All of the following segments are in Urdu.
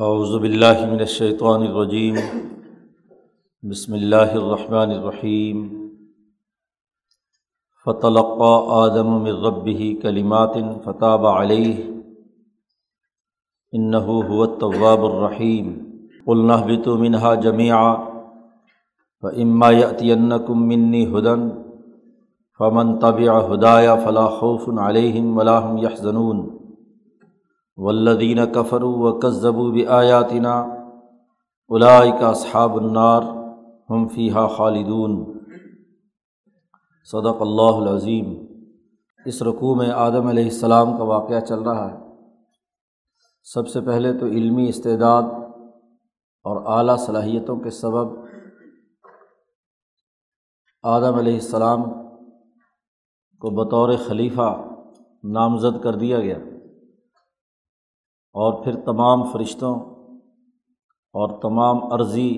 اعوذ باللہ من الشیطان الرجیم۔ بسم اللہ الرحمن الرحیم۔ فتلقى آدم من ربه كلمات فتاب عليه إنه هو التواب الرحيم قلنا اهبطوا منها جميعا فإما يأتينكم مني هدى فمن تبع هدايا فلا خوف عليهم ولا هم يحزنون ولدین کفر و کذبو بھی آیاتنا الائی کا اصحاب النار ہم فیحہ خالدون۔ صدق اللہ العظیم۔ اس رقوع میں آدم علیہ السلام کا واقعہ چل رہا ہے۔ سب سے پہلے تو علمی استعداد اور اعلیٰ صلاحیتوں کے سبب آدم علیہ السلام کو بطور خلیفہ نامزد کر دیا گیا۔ اور پھر تمام فرشتوں اور تمام عرضی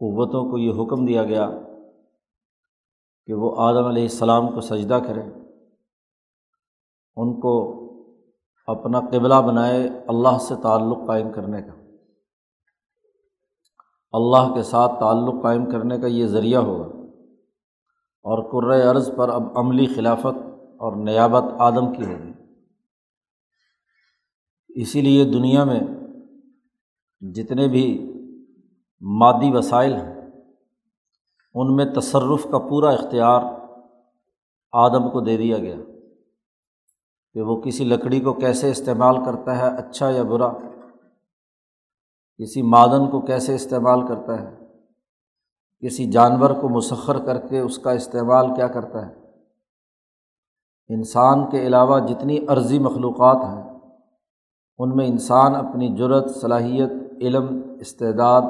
قوتوں کو یہ حکم دیا گیا کہ وہ آدم علیہ السلام کو سجدہ کریں ان کو اپنا قبلہ بنائے اللہ سے تعلق قائم کرنے کا۔ اللہ کے ساتھ تعلق قائم کرنے کا یہ ذریعہ ہوگا۔ اور عرض پر اب عملی خلافت اور نیابت آدم کی ہوگی۔ اسی لیے دنیا میں جتنے بھی مادی وسائل ہیں، ان میں تصرف کا پورا اختیار آدم کو دے دیا گیا کہ وہ کسی لکڑی کو کیسے استعمال کرتا ہے اچھا یا برا، کسی معدن کو کیسے استعمال کرتا ہے، کسی جانور کو مسخر کر کے اس کا استعمال کیا کرتا ہے۔ انسان کے علاوہ جتنی عرضی مخلوقات ہیں ان میں انسان اپنی جرت صلاحیت، علم، استعداد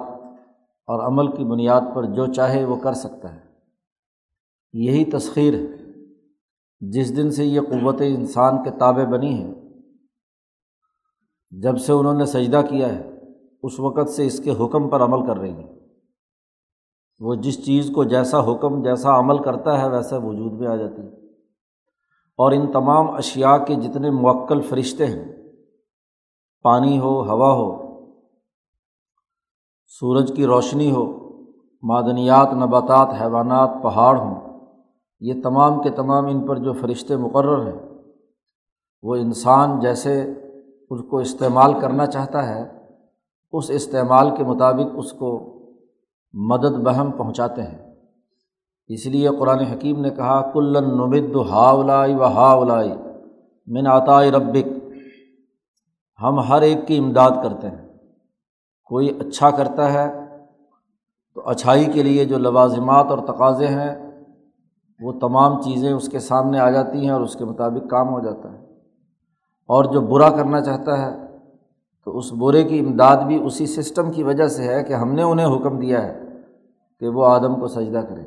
اور عمل کی بنیاد پر جو چاہے وہ کر سکتا ہے۔ یہی تسخیر ہے۔ جس دن سے یہ قوت انسان کے تابع بنی ہیں جب سے انہوں نے سجدہ کیا ہے، اس وقت سے اس کے حکم پر عمل کر رہی ہیں۔ وہ جس چیز کو جیسا حکم، جیسا عمل کرتا ہے ویسا وجود میں آ جاتی ہے۔ اور ان تمام اشیا کے جتنے موکل فرشتے ہیں پانی ہو، ہوا ہو، سورج کی روشنی ہو، معدنیات، نباتات، حیوانات، پہاڑ ہوں، یہ تمام کے تمام ان پر جو فرشتے مقرر ہیں، وہ انسان جیسے اس کو استعمال کرنا چاہتا ہے، اس استعمال کے مطابق اس کو مدد بہم پہنچاتے ہیں۔ اس لیے قرآن حکیم نے کہا، کلن نمد ہاولائی و ہاولائی من عطائے ربک ہم ہر ایک کی امداد کرتے ہیں۔ کوئی اچھا کرتا ہے تو اچھائی کے لیے جو لوازمات اور تقاضے ہیں، وہ تمام چیزیں اس کے سامنے آ جاتی ہیں اور اس کے مطابق کام ہو جاتا ہے۔ اور جو برا کرنا چاہتا ہے، تو اس برے کی امداد بھی اسی سسٹم کی وجہ سے ہے کہ ہم نے انہیں حکم دیا ہے کہ وہ آدم کو سجدہ کرے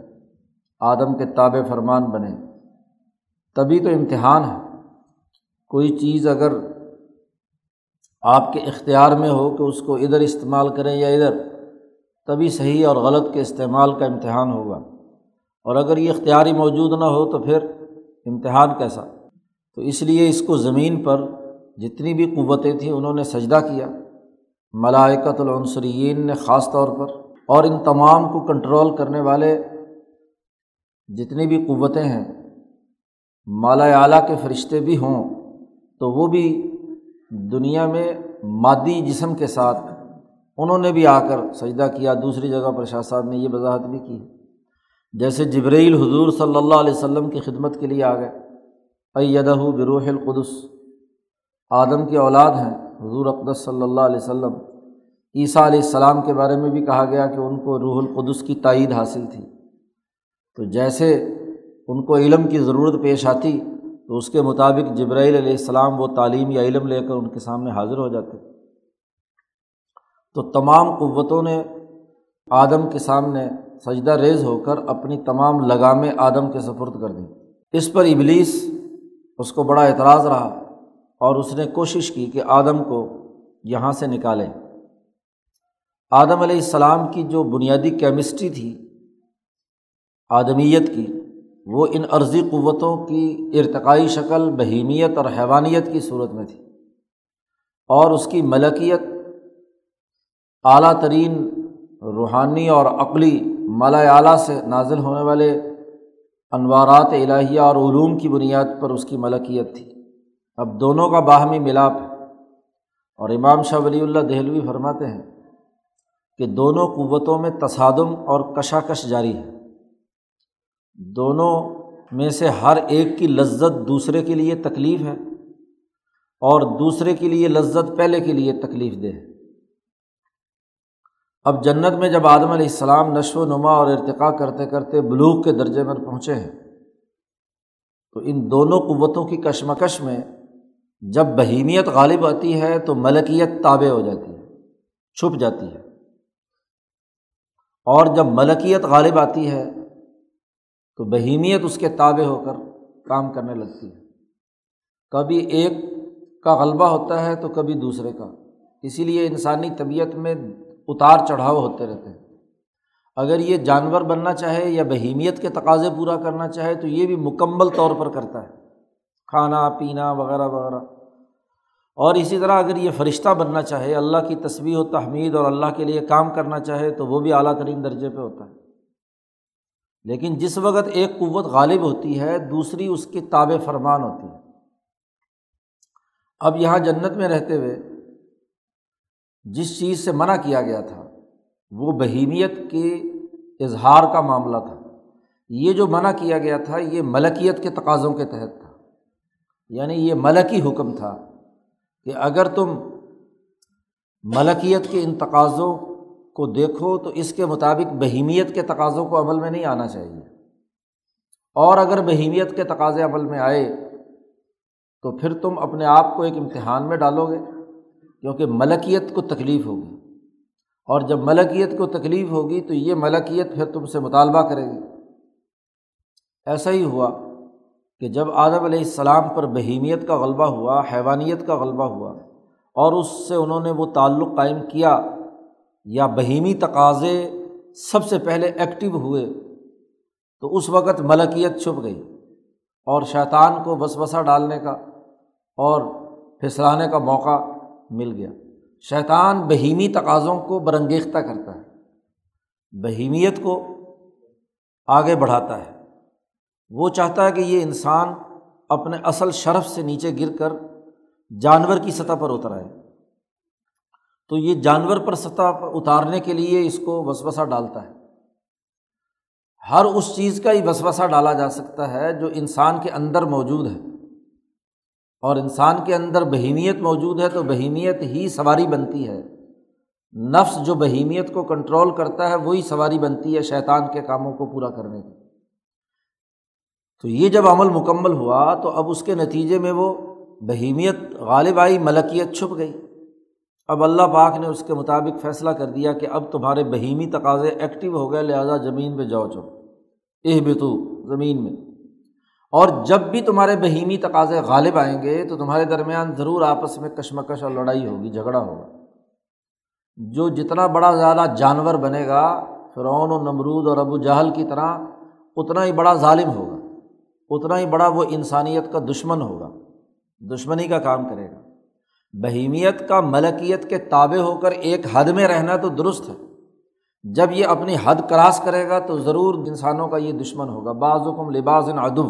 آدم کے تاب فرمان بنے تبھی تو امتحان ہے۔ کوئی چیز اگر آپ کے اختیار میں ہو کہ اس کو ادھر استعمال کریں یا ادھر، تبھی صحیح اور غلط کے استعمال کا امتحان ہوگا۔ اور اگر یہ اختیاری موجود نہ ہو تو پھر امتحان کیسا؟ تو اس لیے اس کو زمین پر جتنی بھی قوتیں تھیں انہوں نے سجدہ کیا۔ ملائکت العنصرین نے خاص طور پر، اور ان تمام کو کنٹرول کرنے والے جتنی بھی قوتیں ہیں، مالا اعلیٰ کے فرشتے بھی ہوں تو وہ بھی دنیا میں مادی جسم کے ساتھ انہوں نے بھی آ کر سجدہ کیا، دوسری جگہ پر شاہ صاحب نے یہ وضاحت بھی کی۔ جیسے جبریل حضور صلی اللہ علیہ وسلم کی خدمت کے لیے آ گئے۔ ایدہ بروح القدس۔ آدم کی اولاد ہیں، حضور اقدس صلی اللہ علیہ وسلم۔ عیسیٰ علیہ السلام کے بارے میں بھی کہا گیا کہ ان کو روح القدس کی تائید حاصل تھی۔ تو جیسے ان کو علم کی ضرورت پیش آتی تو اس کے مطابق جبرائیل علیہ السلام وہ تعلیم یا علم لے کر ان کے سامنے حاضر ہو جاتے تو تمام قوتوں نے آدم کے سامنے سجدہ ریز ہو کر اپنی تمام لگامیں آدم کے سفرد کر دیں۔ اس پر ابلیس اس کو بڑا اعتراض رہا اور اس نے کوشش کی کہ آدم کو یہاں سے نکالیں۔ آدم علیہ السلام کی جو بنیادی کیمسٹری تھی، آدمیت کی وہ ان عرضی قوتوں کی ارتقائی شکل، بہیمیت اور حیوانیت کی صورت میں تھی۔ اور اس کی ملکیت اعلیٰ ترین روحانی اور عقلی مالا اعلیٰ سے نازل ہونے والے انوارات الہیہ اور علوم کی بنیاد پر اس کی ملکیت تھی۔ اب دونوں کا باہمی ملاپ ہے۔ اور امام شاہ ولی اللہ دہلوی فرماتے ہیں کہ دونوں قوتوں میں تصادم اور کشاکش جاری ہے۔ دونوں میں سے ہر ایک کی لذت دوسرے کے لیے تکلیف ہے اور دوسرے کے لیے لذت پہلے کے لیے تکلیف دہ ہے۔ اب جنت میں جب آدم علیہ السلام نشو و نما اور ارتقا کرتے کرتے بلوغ کے درجے میں پہنچے ہیں، تو ان دونوں قوتوں کی کشمکش میں جب بہیمیت غالب آتی ہے تو ملکیت تابع ہو جاتی ہے، چھپ جاتی ہے۔ اور جب ملکیت غالب آتی ہے تو بہیمیت اس کے تابع ہو کر کام کرنے لگتی ہے۔ کبھی ایک کا غلبہ ہوتا ہے تو کبھی دوسرے کا۔ اسی لیے انسانی طبیعت میں اتار چڑھاؤ ہوتے رہتے ہیں۔ اگر یہ جانور بننا چاہے یا بہیمیت کے تقاضے پورا کرنا چاہے تو یہ بھی مکمل طور پر کرتا ہے۔ کھانا، پینا، وغیرہ وغیرہ۔ اور اسی طرح اگر یہ فرشتہ بننا چاہے، اللہ کی تصویر و تحمید اور اللہ کے لیے کام کرنا چاہے تو وہ بھی اعلیٰ ترین درجے پہ ہوتا ہے۔ لیکن جس وقت ایک قوت غالب ہوتی ہے، دوسری اس کی تاب فرمان ہوتی ہے۔ اب یہاں جنت میں رہتے ہوئے جس چیز سے منع کیا گیا تھا، وہ بہیمیت کے اظہار کا معاملہ تھا۔ یہ جو منع کیا گیا تھا، یہ ملکیت کے تقاضوں کے تحت تھا۔ یعنی یہ ملکی حکم تھا کہ اگر تم ملکیت کے ان تقاضوں کو دیکھو تو اس کے مطابق بہیمیت کے تقاضوں کو عمل میں نہیں آنا چاہیے۔ اور اگر بہیمیت کے تقاضے عمل میں آئے تو پھر تم اپنے آپ کو ایک امتحان میں ڈالو گے کیونکہ ملکیت کو تکلیف ہوگی۔ اور جب ملکیت کو تکلیف ہوگی تو یہ ملکیت پھر تم سے مطالبہ کرے گی۔ ایسا ہی ہوا کہ جب آدم علیہ السلام پر بہیمیت کا غلبہ ہوا، حیوانیت کا غلبہ ہوا اور اس سے انہوں نے وہ تعلق قائم کیا یا بہیمی تقاضے سب سے پہلے ایکٹیو ہوئے تو اس وقت ملکیت چھپ گئی اور شیطان کو بس بسا ڈالنے کا اور پھسلانے کا موقع مل گیا۔ شیطان بہیمی تقاضوں کو برنگیختہ کرتا ہے، بہیمیت کو آگے بڑھاتا ہے۔ وہ چاہتا ہے کہ یہ انسان اپنے اصل شرف سے نیچے گر کر جانور کی سطح پر اتر آئے۔ تو یہ جانور پر سطح پر اتارنے کے لیے اس کو وسوسہ ڈالتا ہے۔ ہر اس چیز کا ہی وسوسہ ڈالا جا سکتا ہے جو انسان کے اندر موجود ہے۔ اور انسان کے اندر بہیمیت موجود ہے تو بہیمیت ہی سواری بنتی ہے۔ نفس جو بہیمیت کو کنٹرول کرتا ہے وہی سواری بنتی ہے شیطان کے کاموں کو پورا کرنے کی۔ تو یہ جب عمل مکمل ہوا تو اب اس کے نتیجے میں وہ بہیمیت، غالب آئی، ملکیت چھپ گئی۔ اب اللہ پاک نے اس کے مطابق فیصلہ کر دیا کہ اب تمہارے بہیمی تقاضے ایکٹیو ہو گئے، لہٰذا زمین پہ جاؤ چو اہ بتو زمین میں۔ اور جب بھی تمہارے بہیمی تقاضے غالب آئیں گے، تو تمہارے درمیان ضرور آپس میں کشمکش اور لڑائی ہوگی، جھگڑا ہوگا۔ جو جتنا بڑا زیادہ جانور بنے گا، فرعون و نمرود اور ابو جہل کی طرح، اتنا ہی بڑا ظالم ہوگا۔ اتنا ہی بڑا وہ انسانیت کا دشمن ہوگا۔ دشمنی کا کام کرے گا۔ بہیمیت کا ملکیت کے تابع ہو کر ایک حد میں رہنا تو درست ہے۔ جب یہ اپنی حد کراس کرے گا تو ضرور انسانوں کا یہ دشمن ہوگا۔ بعض حکم لباس ادب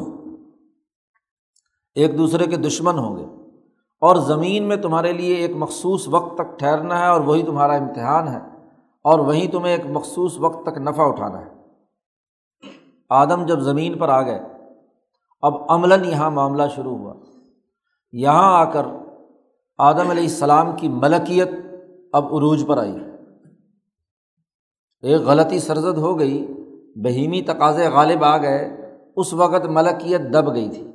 ایک دوسرے کے دشمن ہوں گے۔ اور زمین میں تمہارے لیے ایک مخصوص وقت تک ٹھہرنا ہے اور وہی تمہارا امتحان ہے۔ اور وہیں تمہیں ایک مخصوص وقت تک نفع اٹھانا ہے۔ آدم جب زمین پر آ گئے، اب عملاً یہاں معاملہ شروع ہوا۔ یہاں آ کر آدم علیہ السلام کی ملکیت اب عروج پر آئی۔ ایک غلطی سرزد ہو گئی، بہیمی تقاضے غالب آ گئے، اس وقت ملکیت دب گئی تھی۔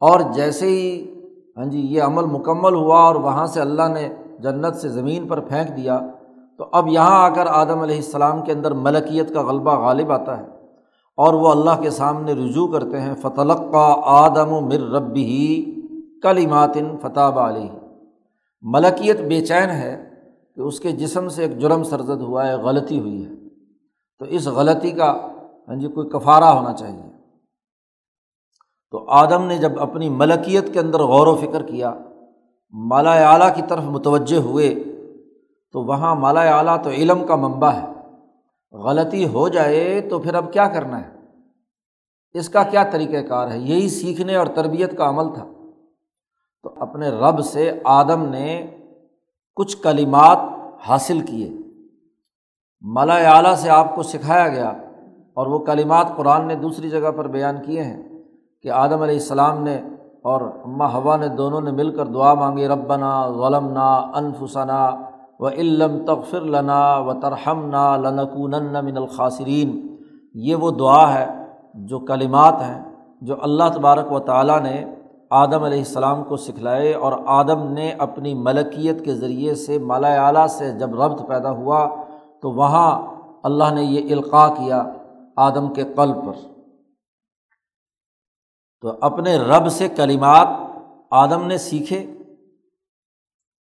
اور جیسے ہی ہاں جی یہ عمل مکمل ہوا اور وہاں سے اللہ نے جنت سے زمین پر پھینک دیا، تو اب یہاں آ کر آدم علیہ السلام کے اندر ملکیت کا غلبہ غالب آتا ہے۔ اور وہ اللہ کے سامنے رجوع کرتے ہیں فتلقہ آدم و مر ربی ہی کل اماتن فتح علیہ ملکیت بے چین ہے کہ اس کے جسم سے ایک جرم سرزد ہوا ہے، غلطی ہوئی ہے۔ تو اس غلطی کا ہاں جی کوئی کفارہ ہونا چاہیے۔ تو آدم نے جب اپنی ملکیت کے اندر غور و فکر کیا، مالا اعلیٰ کی طرف متوجہ ہوئے، تو وہاں مالا اعلیٰ تو علم کا منبع ہے۔ غلطی ہو جائے تو پھر اب کیا کرنا ہے؟ اس کا کیا طریقۂ کار ہے؟ یہی سیکھنے اور تربیت کا عمل تھا۔ تو اپنے رب سے آدم نے کچھ کلمات حاصل کیے۔ مالا اعلیٰ سے آپ کو سکھایا گیا اور وہ کلمات قرآن نے دوسری جگہ پر بیان کیے ہیں کہ آدم علیہ السلام نے اور اماں ہوا نے دونوں نے مل کر دعا مانگی، ربنا غلم نا انفسنا و علم تغفر لنا و ترہم نا لنکون من الخاصرین یہ وہ دعا ہے جو کلمات ہیں جو اللہ تبارک و تعالیٰ نے آدم علیہ السلام کو سکھلائے اور آدم نے اپنی ملکیت کے ذریعے سے مالا اعلیٰ سے جب ربط پیدا ہوا تو وہاں اللہ نے یہ القاع کیا آدم کے قلب پر۔ تو اپنے رب سے کلمات آدم نے سیکھے۔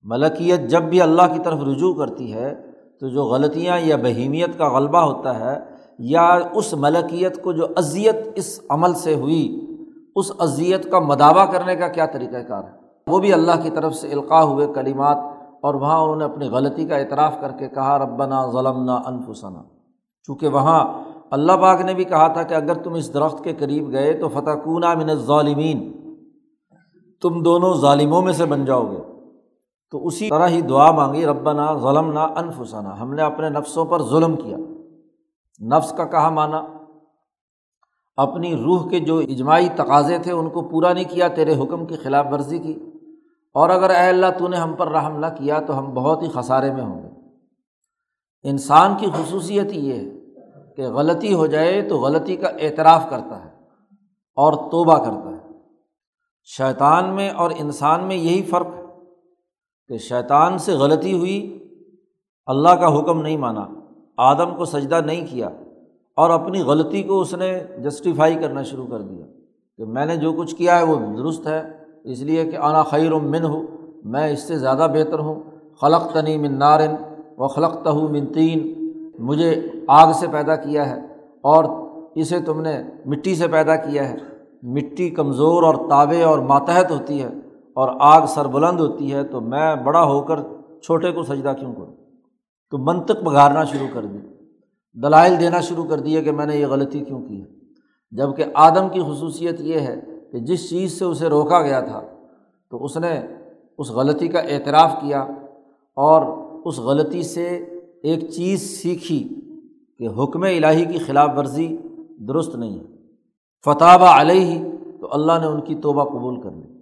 ملکیت جب بھی اللہ کی طرف رجوع کرتی ہے تو جو غلطیاں یا بہیمیت کا غلبہ ہوتا ہے یا اس ملکیت کو جو اذیت اس عمل سے ہوئی اس اذیت کا مداوع کرنے کا کیا طریقۂ کار ہے؟ وہ بھی اللہ کی طرف سے القاع ہوئے کلمات اور وہاں انہوں نے اپنی غلطی کا اعتراف کر کے کہا، ربنا ظلمنا انفسنا. چونکہ وہاں اللہ پاک نے بھی کہا تھا کہ اگر تم اس درخت کے قریب گئے تو فتح کونہ من ظالمین تم دونوں ظالموں میں سے بن جاؤ گے۔ تو اسی طرح ہی دعا مانگی، ربنا ظلمنا انفسنا. ہم نے اپنے نفسوں پر ظلم کیا۔ نفس کا کہا مانا؟ اپنی روح کے جو اجماعی تقاضے تھے ان کو پورا نہیں کیا، تیرے حکم کی خلاف ورزی کی۔ اور اگر اے اللہ تو نے ہم پر رحم نہ کیا تو ہم بہت ہی خسارے میں ہوں گے۔ انسان کی خصوصیت یہ ہے کہ غلطی ہو جائے تو غلطی کا اعتراف کرتا ہے اور توبہ کرتا ہے۔ شیطان میں اور انسان میں یہی فرق ہے کہ شیطان سے غلطی ہوئی، اللہ کا حکم نہیں مانا، آدم کو سجدہ نہیں کیا۔ اور اپنی غلطی کو اس نے جسٹیفائی کرنا شروع کر دیا کہ میں نے جو کچھ کیا ہے وہ درست ہے، اس لیے کہ آنا خیر و من ہوں میں اس سے زیادہ بہتر ہوں۔ خلق تنی من نارن و خلق تہو من تین، مجھے آگ سے پیدا کیا ہے اور اسے تم نے مٹی سے پیدا کیا ہے۔ مٹی کمزور اور تابع اور ماتحت ہوتی ہے اور آگ سر بلند ہوتی ہے، تو میں بڑا ہو کر چھوٹے کو سجدہ کیوں کروں؟ تو منطق بگارنا شروع کر دی۔ دلائل دینا شروع کر دیا کہ میں نے یہ غلطی کیوں کی ہے۔ جبکہ آدم کی خصوصیت یہ ہے کہ جس چیز سے اسے روکا گیا تھا، تو اس نے اس غلطی کا اعتراف کیا اور اس غلطی سے ایک چیز سیکھی کہ حکم الہی کی خلاف ورزی درست نہیں ہے۔ فتح علیہ ہی تو اللہ نے ان کی توبہ قبول کر لی۔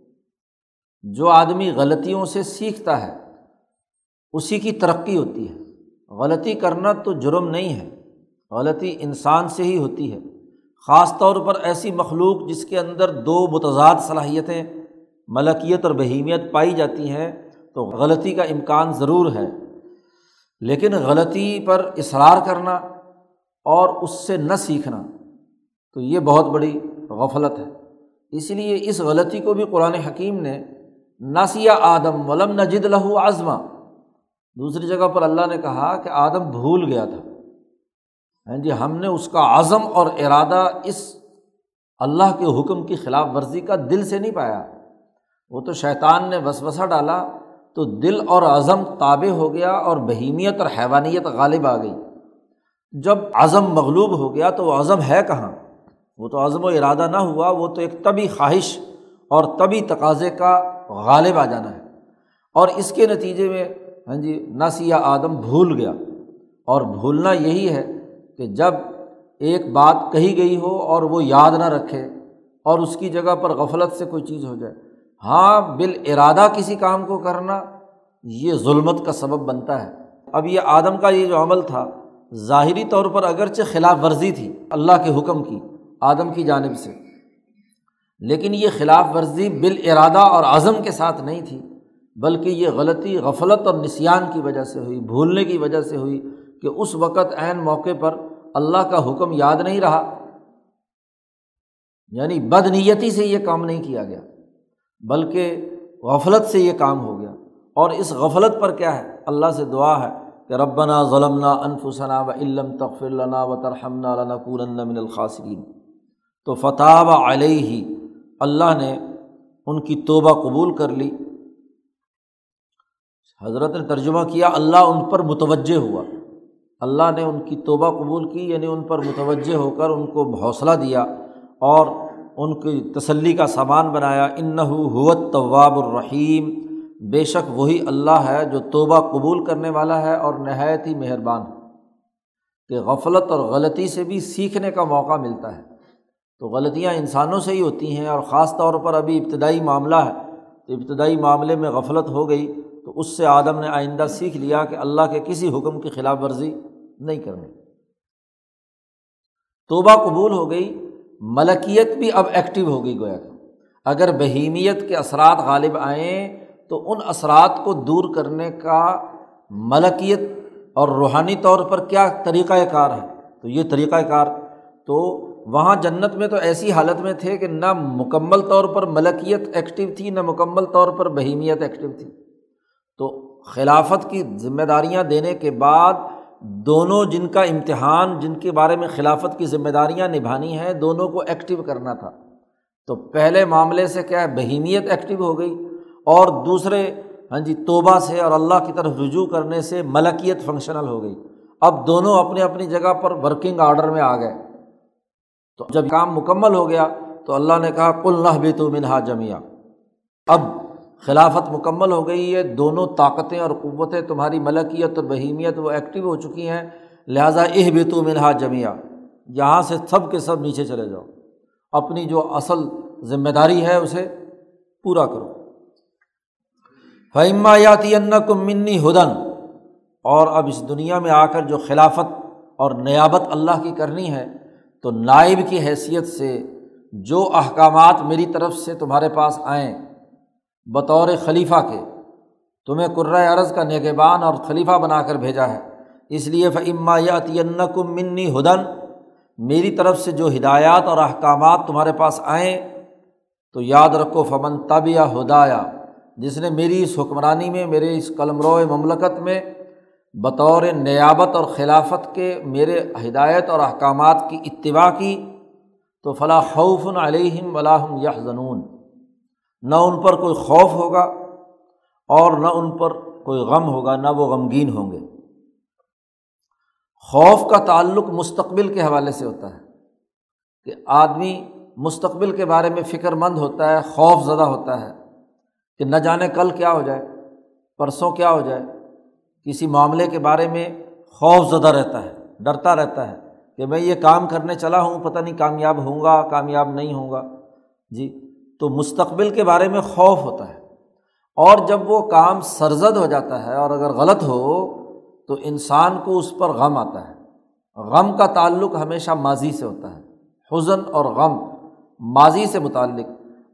جو آدمی غلطیوں سے سیکھتا ہے، اسی کی ترقی ہوتی ہے۔ غلطی کرنا تو جرم نہیں ہے۔ غلطی انسان سے ہی ہوتی ہے۔ خاص طور پر ایسی مخلوق جس کے اندر دو متضاد صلاحیتیں، ملکیت اور بہیمیت پائی جاتی ہیں، تو غلطی کا امکان ضرور ہے۔ لیکن غلطی پر اصرار کرنا اور اس سے نہ سیکھنا تو یہ بہت بڑی غفلت ہے۔ اس لیے اس غلطی کو بھی قرآن حکیم نے ناسیہ آدم ولم نجد لہو آزما دوسری جگہ پر اللہ نے کہا کہ آدم بھول گیا تھا۔ ہاں جی ہم نے اس کا عزم اور ارادہ اس اللہ کے حکم کی خلاف ورزی کا دل سے نہیں پایا۔ وہ تو شیطان نے وسوسہ ڈالا تو دل اور عزم تابع ہو گیا اور بہیمیت اور حیوانیت غالب آ گئی۔ جب عزم مغلوب ہو گیا تو وہ عزم ہے کہاں؟ وہ تو عزم و ارادہ نہ ہوا، وہ تو ایک طبی خواہش اور طبی تقاضے کا غالب آ جانا ہے۔ اور اس کے نتیجے میں ہاں جی ناسیہ آدم بھول گیا۔ اور بھولنا یہی ہے کہ جب ایک بات کہی گئی ہو اور وہ یاد نہ رکھے اور اس کی جگہ پر غفلت سے کوئی چیز ہو جائے ہاں بال ارادہ کسی کام کو کرنا یہ ظلمت کا سبب بنتا ہے۔ اب یہ آدم کا یہ جو عمل تھا، ظاہری طور پر اگرچہ خلاف ورزی تھی اللہ کے حکم کی، آدم کی جانب سے، لیکن یہ خلاف ورزی بال ارادہ اور عزم کے ساتھ نہیں تھی، بلکہ یہ غلطی، غفلت اور نسیان کی وجہ سے ہوئی، بھولنے کی وجہ سے ہوئی۔ کہ اس وقت عین موقع پر اللہ کا حکم یاد نہیں رہا۔ یعنی بد نیتی سے یہ کام نہیں کیا گیا، بلکہ غفلت سے یہ کام ہو گیا۔ اور اس غفلت پر کیا ہے؟ اللہ سے دعا ہے کہ ربنا ظلمنا انفسنا و علم تخفلنا و ترحمنا لنکونن من الخاصرین تو فتح و علیہ، اللہ نے ان کی توبہ قبول کر لی۔ حضرت نے ترجمہ کیا، اللہ ان پر متوجہ ہوا۔ اللہ نے ان کی توبہ قبول کی یعنی ان پر متوجہ ہو کر ان کو حوصلہ دیا اور ان کی تسلی کا سامان بنایا۔ ان کرنے نہیں کرنی۔ توبہ قبول ہو گئی، ملکیت بھی اب ایکٹیو ہو گئی گویا کہ۔ اگر بہیمیت کے اثرات غالب آئیں، تو ان اثرات کو دور کرنے کا ملکیت اور روحانی طور پر کیا طریقۂ کار ہے؟ تو یہ طریقۂ کار، تو وہاں جنت میں تو ایسی حالت میں تھے کہ نہ مکمل طور پر ملکیت ایکٹیو تھی، نہ مکمل طور پر بہیمیت ایکٹیو تھی۔ تو خلافت کی ذمہ داریاں دینے کے بعد دونوں جن کا امتحان، جن کے بارے میں خلافت کی ذمہ داریاں نبھانی ہیں، دونوں کو ایکٹیو کرنا تھا۔ تو پہلے معاملے سے کیا ہے، بہیمیت ایکٹیو ہو گئی۔ اور دوسرے ہاں جی توبہ سے اور اللہ کی طرف رجوع کرنے سے ملکیت فنکشنل ہو گئی۔ اب دونوں اپنی اپنی جگہ پر ورکنگ آرڈر میں آ گئے۔ تو جب کام مکمل ہو گیا، تو اللہ نے کہا کل نہ بھی تو منہا جمیا اب خلافت مکمل ہو گئی ہے دونوں طاقتیں اور قوتیں تمہاری ملکیت اور بہیمیت وہ ایکٹیو ہو چکی ہیں۔ لہٰذا اہ بھی تو منہا جمیا یہاں سے سب کے سب نیچے چلے جاؤ۔ اپنی جو اصل ذمہ داری ہے اسے پورا کرو۔ فہما یاتی کو منی ہدن اور اب اس دنیا میں آ کر جو خلافت اور نیابت اللہ کی کرنی ہے، تو نائب کی حیثیت سے جو احکامات میری طرف سے تمہارے پاس آئیں بطور خلیفہ کے۔ تمہیں قرۂۂ عرض کا نگبان اور خلیفہ بنا کر بھیجا ہے۔ اس لیے فعما یاتی منی ہدن میری طرف سے جو ہدایات اور احکامات تمہارے پاس آئیں، تو یاد رکھو، فمن تب یا ہدایا جس نے میری اس حکمرانی میں، میرے اس قلم رو مملکت میں بطور نیابت اور خلافت کے میرے ہدایت اور احکامات کی اتباع کی، تو فلاں خوف علیہم ولاحم یا زنون نہ ان پر کوئی خوف ہوگا اور نہ ان پر کوئی غم ہوگا، نہ وہ غمگین ہوں گے۔ خوف کا تعلق مستقبل کے حوالے سے ہوتا ہے۔ کہ آدمی مستقبل کے بارے میں فکر مند ہوتا ہے، خوف زدہ ہوتا ہے کہ نہ جانے کل کیا ہو جائے، پرسوں کیا ہو جائے۔ کسی معاملے کے بارے میں خوف زدہ رہتا ہے، ڈرتا رہتا ہے کہ میں یہ کام کرنے چلا ہوں، پتہ نہیں کامیاب ہوں گا، کامیاب نہیں ہوں گا۔ جی۔ تو مستقبل کے بارے میں خوف ہوتا ہے اور جب وہ کام سرزد ہو جاتا ہے اور اگر غلط ہو تو انسان کو اس پر غم آتا ہے۔ غم کا تعلق ہمیشہ ماضی سے ہوتا ہے۔ حزن اور غم ماضی سے متعلق۔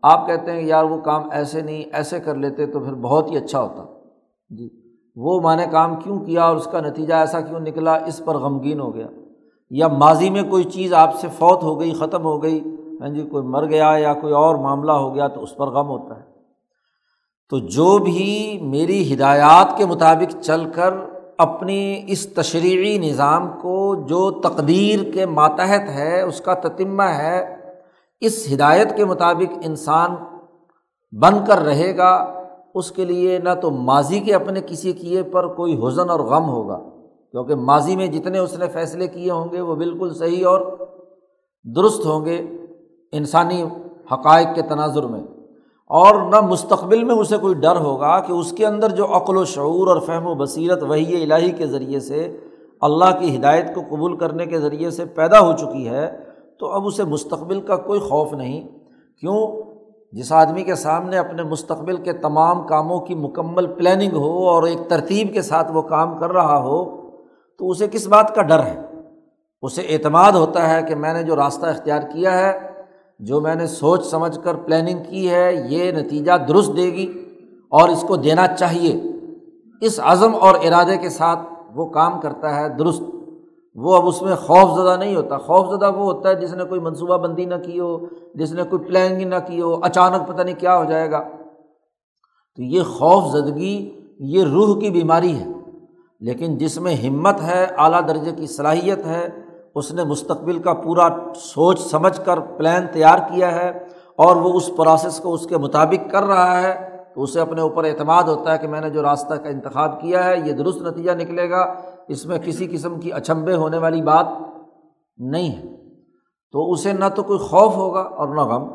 آپ کہتے ہیں، یار وہ کام ایسے نہیں، ایسے کر لیتے تو پھر بہت ہی اچھا ہوتا۔ جی وہ میں نے کام کیوں کیا اور اس کا نتیجہ ایسا کیوں نکلا؟ اس پر غمگین ہو گیا۔ یا ماضی میں کوئی چیز آپ سے فوت ہو گئی، ختم ہو گئی ہاں جی کوئی مر گیا یا کوئی اور معاملہ ہو گیا تو اس پر غم ہوتا ہے۔ تو جو بھی میری ہدایات کے مطابق چل کر اپنی اس تشریعی نظام کو جو تقدیر کے ماتحت ہے، اس کا تتمہ ہے، اس ہدایت کے مطابق انسان بن کر رہے گا، اس کے لیے نہ تو ماضی کے اپنے کسی کیے پر کوئی حزن اور غم ہوگا۔ کیونکہ ماضی میں جتنے اس نے فیصلے کیے ہوں گے وہ بالکل صحیح اور درست ہوں گے۔ انسانی حقائق کے تناظر میں۔ اور نہ مستقبل میں اسے کوئی ڈر ہوگا کہ اس کے اندر جو عقل و شعور اور فہم و بصیرت وہی الہی کے ذریعے سے اللہ کی ہدایت کو قبول کرنے کے ذریعے سے پیدا ہو چکی ہے، تو اب اسے مستقبل کا کوئی خوف نہیں۔ کیوں؟ جس آدمی کے سامنے اپنے مستقبل کے تمام کاموں کی مکمل پلاننگ ہو اور ایک ترتیب کے ساتھ وہ کام کر رہا ہو، تو اسے کس بات کا ڈر ہے؟ اسے اعتماد ہوتا ہے کہ میں نے جو راستہ اختیار کیا ہے جو میں نے سوچ سمجھ کر پلاننگ کی ہے، یہ نتیجہ درست دے گی اور اس کو دینا چاہیے۔ اس عزم اور ارادے کے ساتھ وہ کام کرتا ہے درست۔ وہ اب اس میں خوف زدہ نہیں ہوتا۔ خوف زدہ وہ ہوتا ہے جس نے کوئی منصوبہ بندی نہ کی ہو، جس نے کوئی پلاننگ نہ کی ہو، اچانک پتہ نہیں کیا ہو جائے گا۔ تو یہ خوف زدگی، یہ روح کی بیماری ہے۔ لیکن جس میں ہمت ہے، اعلیٰ درجے کی صلاحیت ہے اس نے مستقبل کا پورا سوچ سمجھ کر پلان تیار کیا ہے اور وہ اس پروسیس کو اس کے مطابق کر رہا ہے تو اسے اپنے اوپر اعتماد ہوتا ہے کہ میں نے جو راستہ کا انتخاب کیا ہے، یہ درست نتیجہ نکلے گا، اس میں کسی قسم کی اچھمبے ہونے والی بات نہیں ہے۔ تو اسے نہ تو کوئی خوف ہوگا اور نہ غم۔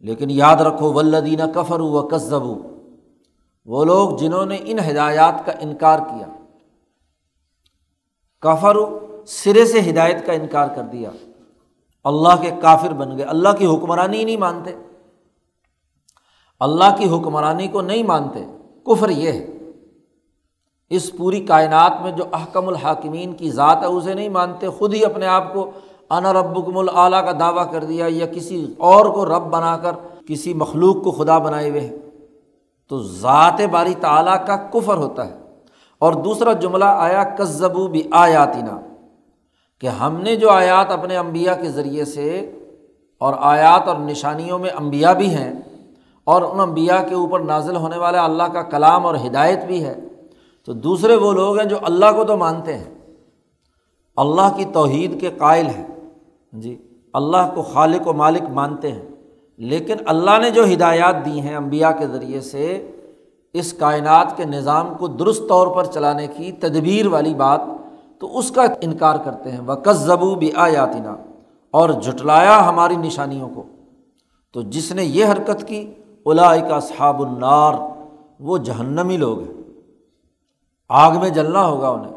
لیکن یاد رکھو ولدینہ کفر و کسب وہ لوگ جنہوں نے ان ہدایات کا انکار کیا۔ کفر سرے سے ہدایت کا انکار کر دیا۔ اللہ کے کافر بن گئے۔ اللہ کی حکمرانی نہیں مانتے۔ اللہ کی حکمرانی کو نہیں مانتے۔ کفر یہ ہے۔ اس پوری کائنات میں جو احکم الحاکمین کی ذات ہے، اسے نہیں مانتے۔ خود ہی اپنے آپ کو انا ربکم العلیٰ کا دعویٰ کر دیا یا کسی اور کو رب بنا کر کسی مخلوق کو خدا بنائے ہوئے۔ ہیں تو ذات باری تعلیٰ کا کفر ہوتا ہے۔ اور دوسرا جملہ آیا کزبو بھی آیاتینہ کہ ہم نے جو آیات اپنے امبیا کے ذریعے سے اور آیات اور نشانیوں میں امبیا بھی ہیں اور ان امبیا کے اوپر نازل ہونے والا اللہ کا کلام اور ہدایت بھی ہے، تو دوسرے وہ لوگ ہیں جو اللہ کو تو مانتے ہیں۔ اللہ کی توحید کے قائل ہیں۔ جی اللہ کو خالق و مالک مانتے ہیں۔ لیکن اللہ نے جو ہدایات دی ہیں امبیا کے ذریعے سے، اس کائنات کے نظام کو درست طور پر چلانے کی تدبیر والی بات تو اس کا انکار کرتے ہیں۔ وہ زبو بھی اور جٹلایا ہماری نشانیوں کو۔ تو جس نے یہ حرکت کی کا صحاب النار، وہ جہنمی لوگ ہیں۔ آگ میں جلنا ہوگا انہیں۔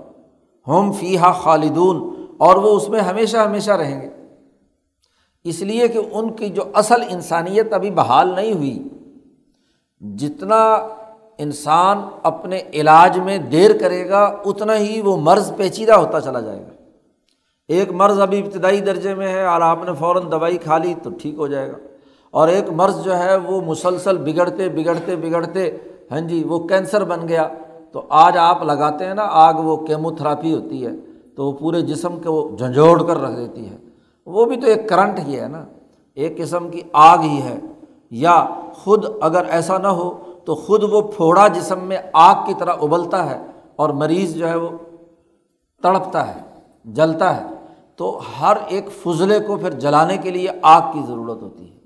ہوم فی ہا خالدون، اور وہ اس میں ہمیشہ ہمیشہ رہیں گے۔ اس لیے کہ ان کی جو اصل انسانیت ابھی بحال نہیں ہوئی، جتنا انسان اپنے علاج میں دیر کرے گا، اتنا ہی وہ مرض پیچیدہ ہوتا چلا جائے گا۔ ایک مرض ابھی ابتدائی درجے میں ہے اور آپ نے فوراً دوائی کھا لی تو ٹھیک ہو جائے گا۔ اور ایک مرض جو ہے، وہ مسلسل بگڑتے بگڑتے بگڑتے ہاں جی وہ کینسر بن گیا۔ تو آج آپ لگاتے ہیں نا، آگ وہ کیمو تھراپی ہوتی ہے، تو وہ پورے جسم کو وہ جھنجھوڑ کر رکھ دیتی ہے۔ وہ بھی تو ایک کرنٹ ہی ہے نا۔ ایک قسم کی آگ ہی ہے۔ یا خود اگر ایسا نہ ہو تو خود وہ پھوڑا جسم میں آگ کی طرح ابلتا ہے اور مریض جو ہے وہ تڑپتا ہے، جلتا ہے۔ تو ہر ایک فضلے کو پھر جلانے کے لیے آگ کی ضرورت ہوتی ہے۔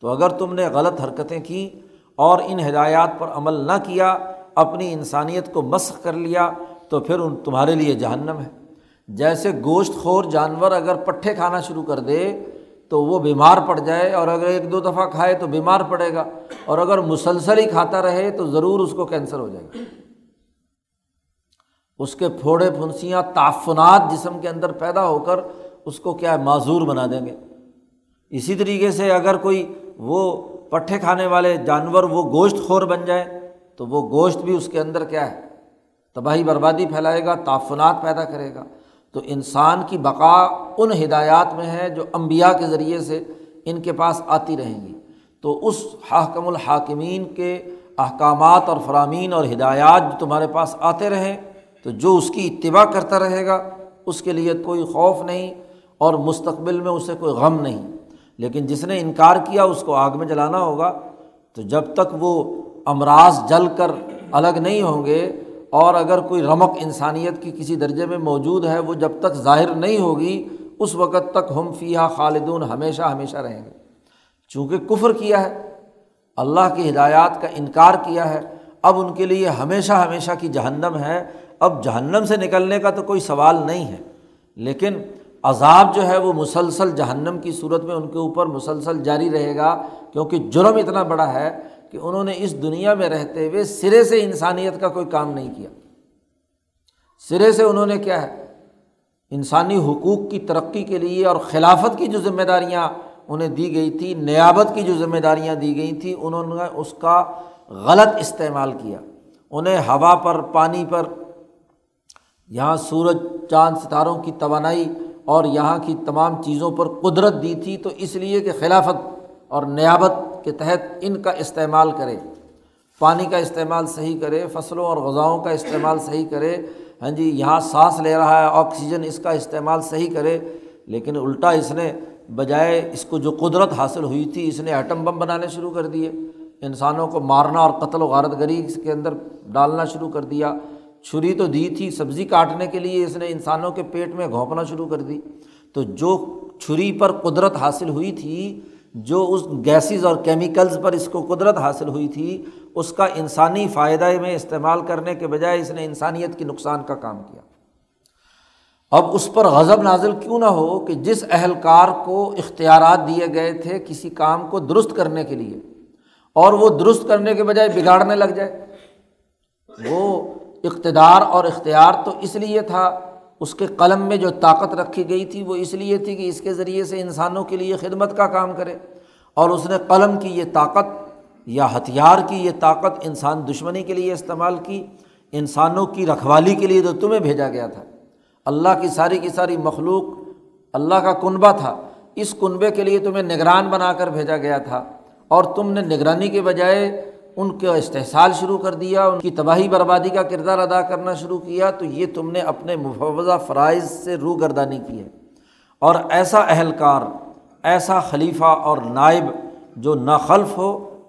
تو اگر تم نے غلط حرکتیں کیں اور ان ہدایات پر عمل نہ کیا، اپنی انسانیت کو مسخ کر لیا، تو پھر ان تمہارے لیے جہنم ہے۔ جیسے گوشت خور جانور اگر پٹھے کھانا شروع کر دے تو وہ بیمار پڑ جائے اور اگر ایک دو دفعہ کھائے تو بیمار پڑے گا اور اگر مسلسل ہی کھاتا رہے تو ضرور اس کو کینسر ہو جائے گا۔ اس کے پھوڑے پھنسیاں تعفنات جسم کے اندر پیدا ہو کر اس کو کیا ہے، معذور بنا دیں گے۔ اسی طریقے سے اگر کوئی وہ پٹھے کھانے والے جانور وہ گوشت خور بن جائے تو وہ گوشت بھی اس کے اندر کیا ہے، تباہی بربادی پھیلائے گا، تعفنات پیدا کرے گا۔ تو انسان کی بقا ان ہدایات میں ہے جو امبیا کے ذریعے سے ان کے پاس آتی رہیں گی۔ تو اس حاکم الحاکمین کے احکامات اور فرامین اور ہدایات جو تمہارے پاس آتے رہیں، تو جو اس کی اتباع کرتا رہے گا، اس کے لیے کوئی خوف نہیں اور مستقبل میں اسے کوئی غم نہیں۔ لیکن جس نے انکار کیا، اس کو آگ میں جلانا ہوگا۔ تو جب تک وہ امراض جل کر الگ نہیں ہوں گے اور اگر کوئی رمق انسانیت کی کسی درجے میں موجود ہے، وہ جب تک ظاہر نہیں ہوگی، اس وقت تک ہم فیحہ خالدون ہمیشہ ہمیشہ رہیں گے۔ چونکہ کفر کیا ہے، اللہ کی ہدایات کا انکار کیا ہے، اب ان کے لیے ہمیشہ ہمیشہ کی جہنم ہے۔ اب جہنم سے نکلنے کا تو کوئی سوال نہیں ہے، لیکن عذاب جو ہے وہ مسلسل جہنم کی صورت میں ان کے اوپر مسلسل جاری رہے گا، کیونکہ جرم اتنا بڑا ہے کہ انہوں نے اس دنیا میں رہتے ہوئے سرے سے انسانیت کا کوئی کام نہیں کیا۔ سرے سے انہوں نے کیا ہے؟ انسانی حقوق کی ترقی کے لیے اور خلافت کی جو ذمہ داریاں انہیں دی گئی تھی، نیابت کی جو ذمہ داریاں دی گئی تھیں، انہوں نے اس کا غلط استعمال کیا۔ انہیں ہوا پر، پانی پر، یہاں سورج، چاند، ستاروں کی توانائی اور یہاں کی تمام چیزوں پر قدرت دی تھی۔ تو اس لیے کہ خلافت اور نیابت کے تحت ان کا استعمال کرے۔ پانی کا استعمال صحیح کرے، فصلوں اور غذاؤں کا استعمال صحیح کرے۔ ہاں جی یہاں سانس لے رہا ہے، آکسیجن اس کا استعمال صحیح کرے۔ لیکن الٹا اس نے بجائے اس کو جو قدرت حاصل ہوئی تھی، اس نے ایٹم بم بنانے شروع کر دیے۔ انسانوں کو مارنا اور قتل و غارت گری اس کے اندر ڈالنا شروع کر دیا۔ چھری تو دی تھی، سبزی کاٹنے کے لیے اس نے انسانوں کے پیٹ میں گھونپنا شروع کر دی۔ تو جو چھری پر قدرت حاصل ہوئی تھی جو اس گیسز اور کیمیکلز پر اس کو قدرت حاصل ہوئی تھی، اس کا انسانی فائدہ میں استعمال کرنے کے بجائے اس نے انسانیت کی نقصان کا کام کیا۔ اب اس پر غضب نازل کیوں نہ ہو کہ جس اہلکار کو اختیارات دیے گئے تھے کسی کام کو درست کرنے کے لیے، اور وہ درست کرنے کے بجائے بگاڑنے لگ جائے۔ وہ اقتدار اور اختیار تو اس لیے تھا اس کے قلم میں جو طاقت رکھی گئی تھی وہ اس لیے تھی کہ اس کے ذریعے سے انسانوں کے لیے خدمت کا کام کرے اور اس نے قلم کی یہ طاقت یا ہتھیار کی یہ طاقت انسان دشمنی کے لیے استعمال کی، انسانوں کی رکھوالی کے لیے تو تمہیں بھیجا گیا تھا۔ اللہ کی ساری کی ساری مخلوق اللہ کا کنبہ تھا، اس کنبے کے لیے تمہیں نگران بنا کر بھیجا گیا تھا اور تم نے نگرانی کے بجائے ان کا استحصال شروع کر دیا، ان کی تباہی بربادی کا کردار ادا کرنا شروع کیا، تو یہ تم نے اپنے مفوضہ فرائض سے روگردانی کی ہے۔ اور ایسا اہلکار، ایسا خلیفہ اور نائب جو ناخلف ہو،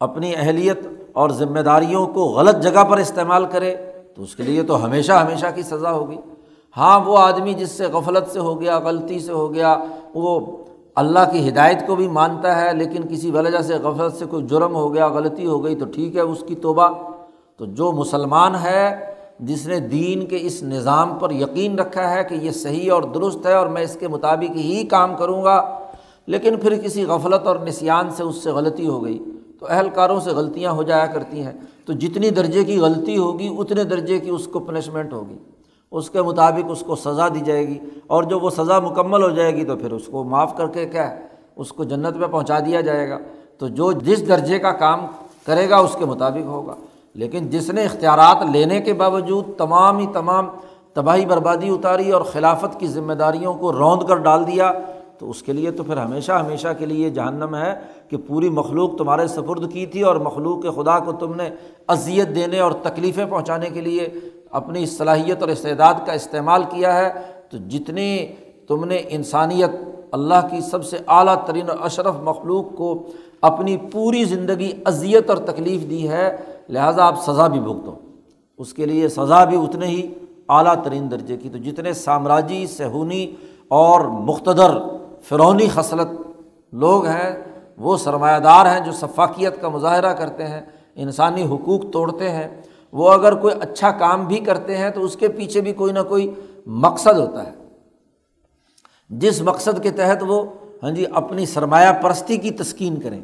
اپنی اہلیت اور ذمہ داریوں کو غلط جگہ پر استعمال کرے، تو اس کے لیے تو ہمیشہ ہمیشہ کی سزا ہوگی۔ ہاں وہ آدمی جس سے غفلت سے ہو گیا، غلطی سے ہو گیا، وہ اللہ کی ہدایت کو بھی مانتا ہے، لیکن کسی وجہ سے غفلت سے کوئی جرم ہو گیا، غلطی ہو گئی، تو ٹھیک ہے، اس کی توبہ۔ تو جو مسلمان ہے، جس نے دین کے اس نظام پر یقین رکھا ہے کہ یہ صحیح اور درست ہے اور میں اس کے مطابق ہی کام کروں گا، لیکن پھر کسی غفلت اور نسیان سے اس سے غلطی ہو گئی۔ تو اہلکاروں سے غلطیاں ہو جایا کرتی ہیں۔ تو جتنی درجے کی غلطی ہوگی، اتنے درجے کی اس کو پنشمنٹ ہوگی۔ اس کے مطابق اس کو سزا دی جائے گی اور جو وہ سزا مکمل ہو جائے گی تو پھر اس کو معاف کر کے کیا ہے، اس کو جنت میں پہنچا دیا جائے گا۔ تو جو جس درجے کا کام کرے گا اس کے مطابق ہوگا۔ لیکن جس نے اختیارات لینے کے باوجود تمام ہی تمام تباہی بربادی اتاری اور خلافت کی ذمہ داریوں کو روند کر ڈال دیا، تو اس کے لیے تو پھر ہمیشہ ہمیشہ کے لیے جہنم ہے کہ پوری مخلوق تمہارے سپرد کی تھی اور مخلوق کے خدا کو تم نے اذیت دینے اور تکلیفیں پہنچانے کے لیے اپنی صلاحیت اور استعداد کا استعمال کیا ہے، تو جتنی تم نے انسانیت اللہ کی سب سے اعلیٰ ترین اور اشرف مخلوق کو اپنی پوری زندگی اذیت اور تکلیف دی ہے، لہٰذا آپ سزا بھی بھگتو۔ اس کے لیے سزا بھی اتنے ہی اعلیٰ ترین درجے کی۔ تو جتنے سامراجی، سہونی اور مختدر فرونی خصلت لوگ ہیں، وہ سرمایہ دار ہیں جو شفاقیت کا مظاہرہ کرتے ہیں، انسانی حقوق توڑتے ہیں۔ وہ اگر کوئی اچھا کام بھی کرتے ہیں تو اس کے پیچھے بھی کوئی نہ کوئی مقصد ہوتا ہے۔ جس مقصد کے تحت وہ ہاں جی اپنی سرمایہ پرستی کی تسکین کریں،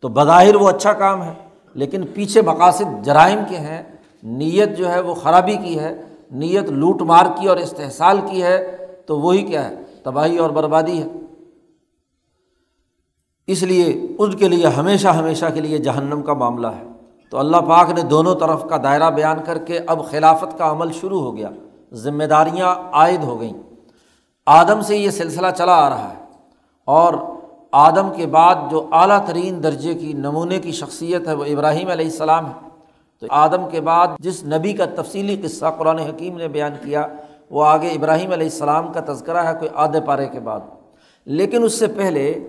تو بظاہر وہ اچھا کام ہے۔ لیکن پیچھے مقاصد جرائم کے ہیں، نیت جو ہے وہ خرابی کی ہے، نیت لوٹ مار کی اور استحصال کی ہے، تو وہی کیا ہے؟ تباہی اور بربادی ہے۔ اس لیے ان کے لیے ہمیشہ ہمیشہ کے لیے جہنم کا معاملہ ہے۔ تو اللہ پاک نے دونوں طرف کا دائرہ بیان کر کے اب خلافت کا عمل شروع ہو گیا ذمہ داریاں عائد ہو گئیں۔ آدم سے یہ سلسلہ چلا آ رہا ہے اور آدم کے بعد جو اعلیٰ ترین درجے کی نمونے کی شخصیت ہے وہ ابراہیم علیہ السلام ہے۔ تو آدم کے بعد جس نبی کا تفصیلی قصہ قرآن حکیم نے بیان کیا، وہ آگے ابراہیم علیہ السلام کا تذکرہ ہے کوئی آدھے پارے کے بعد۔ لیکن اس سے پہلے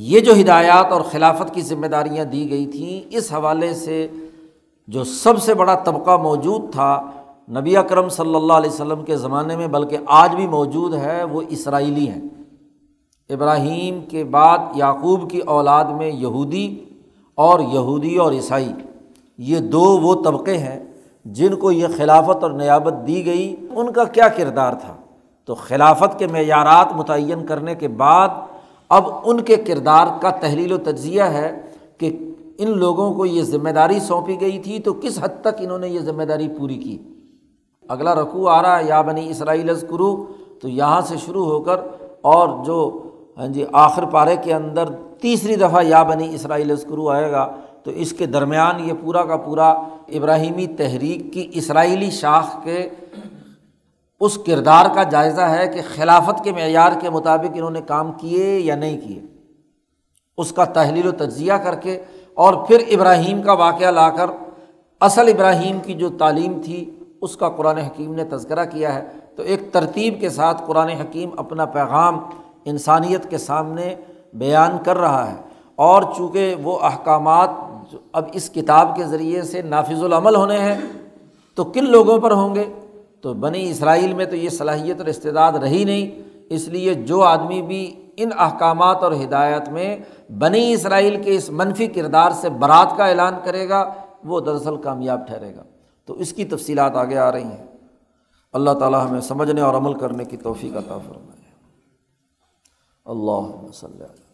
یہ جو ہدایات اور خلافت کی ذمہ داریاں دی گئی تھیں، اس حوالے سے جو سب سے بڑا طبقہ موجود تھا نبی اکرم صلی اللہ علیہ وسلم کے زمانے میں، بلکہ آج بھی موجود ہے، وہ اسرائیلی ہیں۔ ابراہیم کے بعد یعقوب کی اولاد میں یہودی اور یہودی اور عیسائی، یہ دو وہ طبقے ہیں جن کو یہ خلافت اور نیابت دی گئی۔ ان کا کیا کردار تھا؟ تو خلافت کے معیارات متعین کرنے کے بعد اب ان کے کردار کا تحلیل و تجزیہ ہے کہ ان لوگوں کو یہ ذمہ داری سونپی گئی تھی تو کس حد تک انہوں نے یہ ذمہ داری پوری کی؟ اگلا رقوع آ رہا ہے، یا بنی اسرائیل کرو تو یہاں سے شروع ہو کر اور جو ہاں جی آخر پارے کے اندر تیسری دفعہ یا بنی اسرائیل کرو آئے گا، تو اس کے درمیان یہ پورا کا پورا ابراہیمی تحریک کی اسرائیلی شاخ کے اس کردار کا جائزہ ہے کہ خلافت کے معیار کے مطابق انہوں نے کام کیے یا نہیں کیے۔ اس کا تحلیل و تجزیہ کر کے اور پھر ابراہیم کا واقعہ لا کر اصل ابراہیم کی جو تعلیم تھی، اس کا قرآن حکیم نے تذکرہ کیا ہے۔ تو ایک ترتیب کے ساتھ قرآن حکیم اپنا پیغام انسانیت کے سامنے بیان کر رہا ہے۔ اور چونکہ وہ احکامات اب اس کتاب کے ذریعے سے نافذ العمل ہونے ہیں، تو کن لوگوں پر ہوں گے؟ تو بنی اسرائیل میں تو یہ صلاحیت اور استعداد رہی نہیں، اس لیے جو آدمی بھی ان احکامات اور ہدایت میں بنی اسرائیل کے اس منفی کردار سے برات کا اعلان کرے گا، وہ دراصل کامیاب ٹھہرے گا۔ تو اس کی تفصیلات آگے آ رہی ہیں۔ اللہ تعالیٰ ہمیں سمجھنے اور عمل کرنے کی توفیق عطا فرمائے۔ اللہ وسلم۔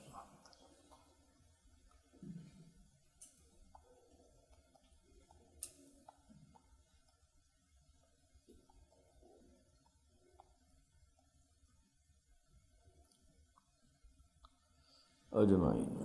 اجمعین۔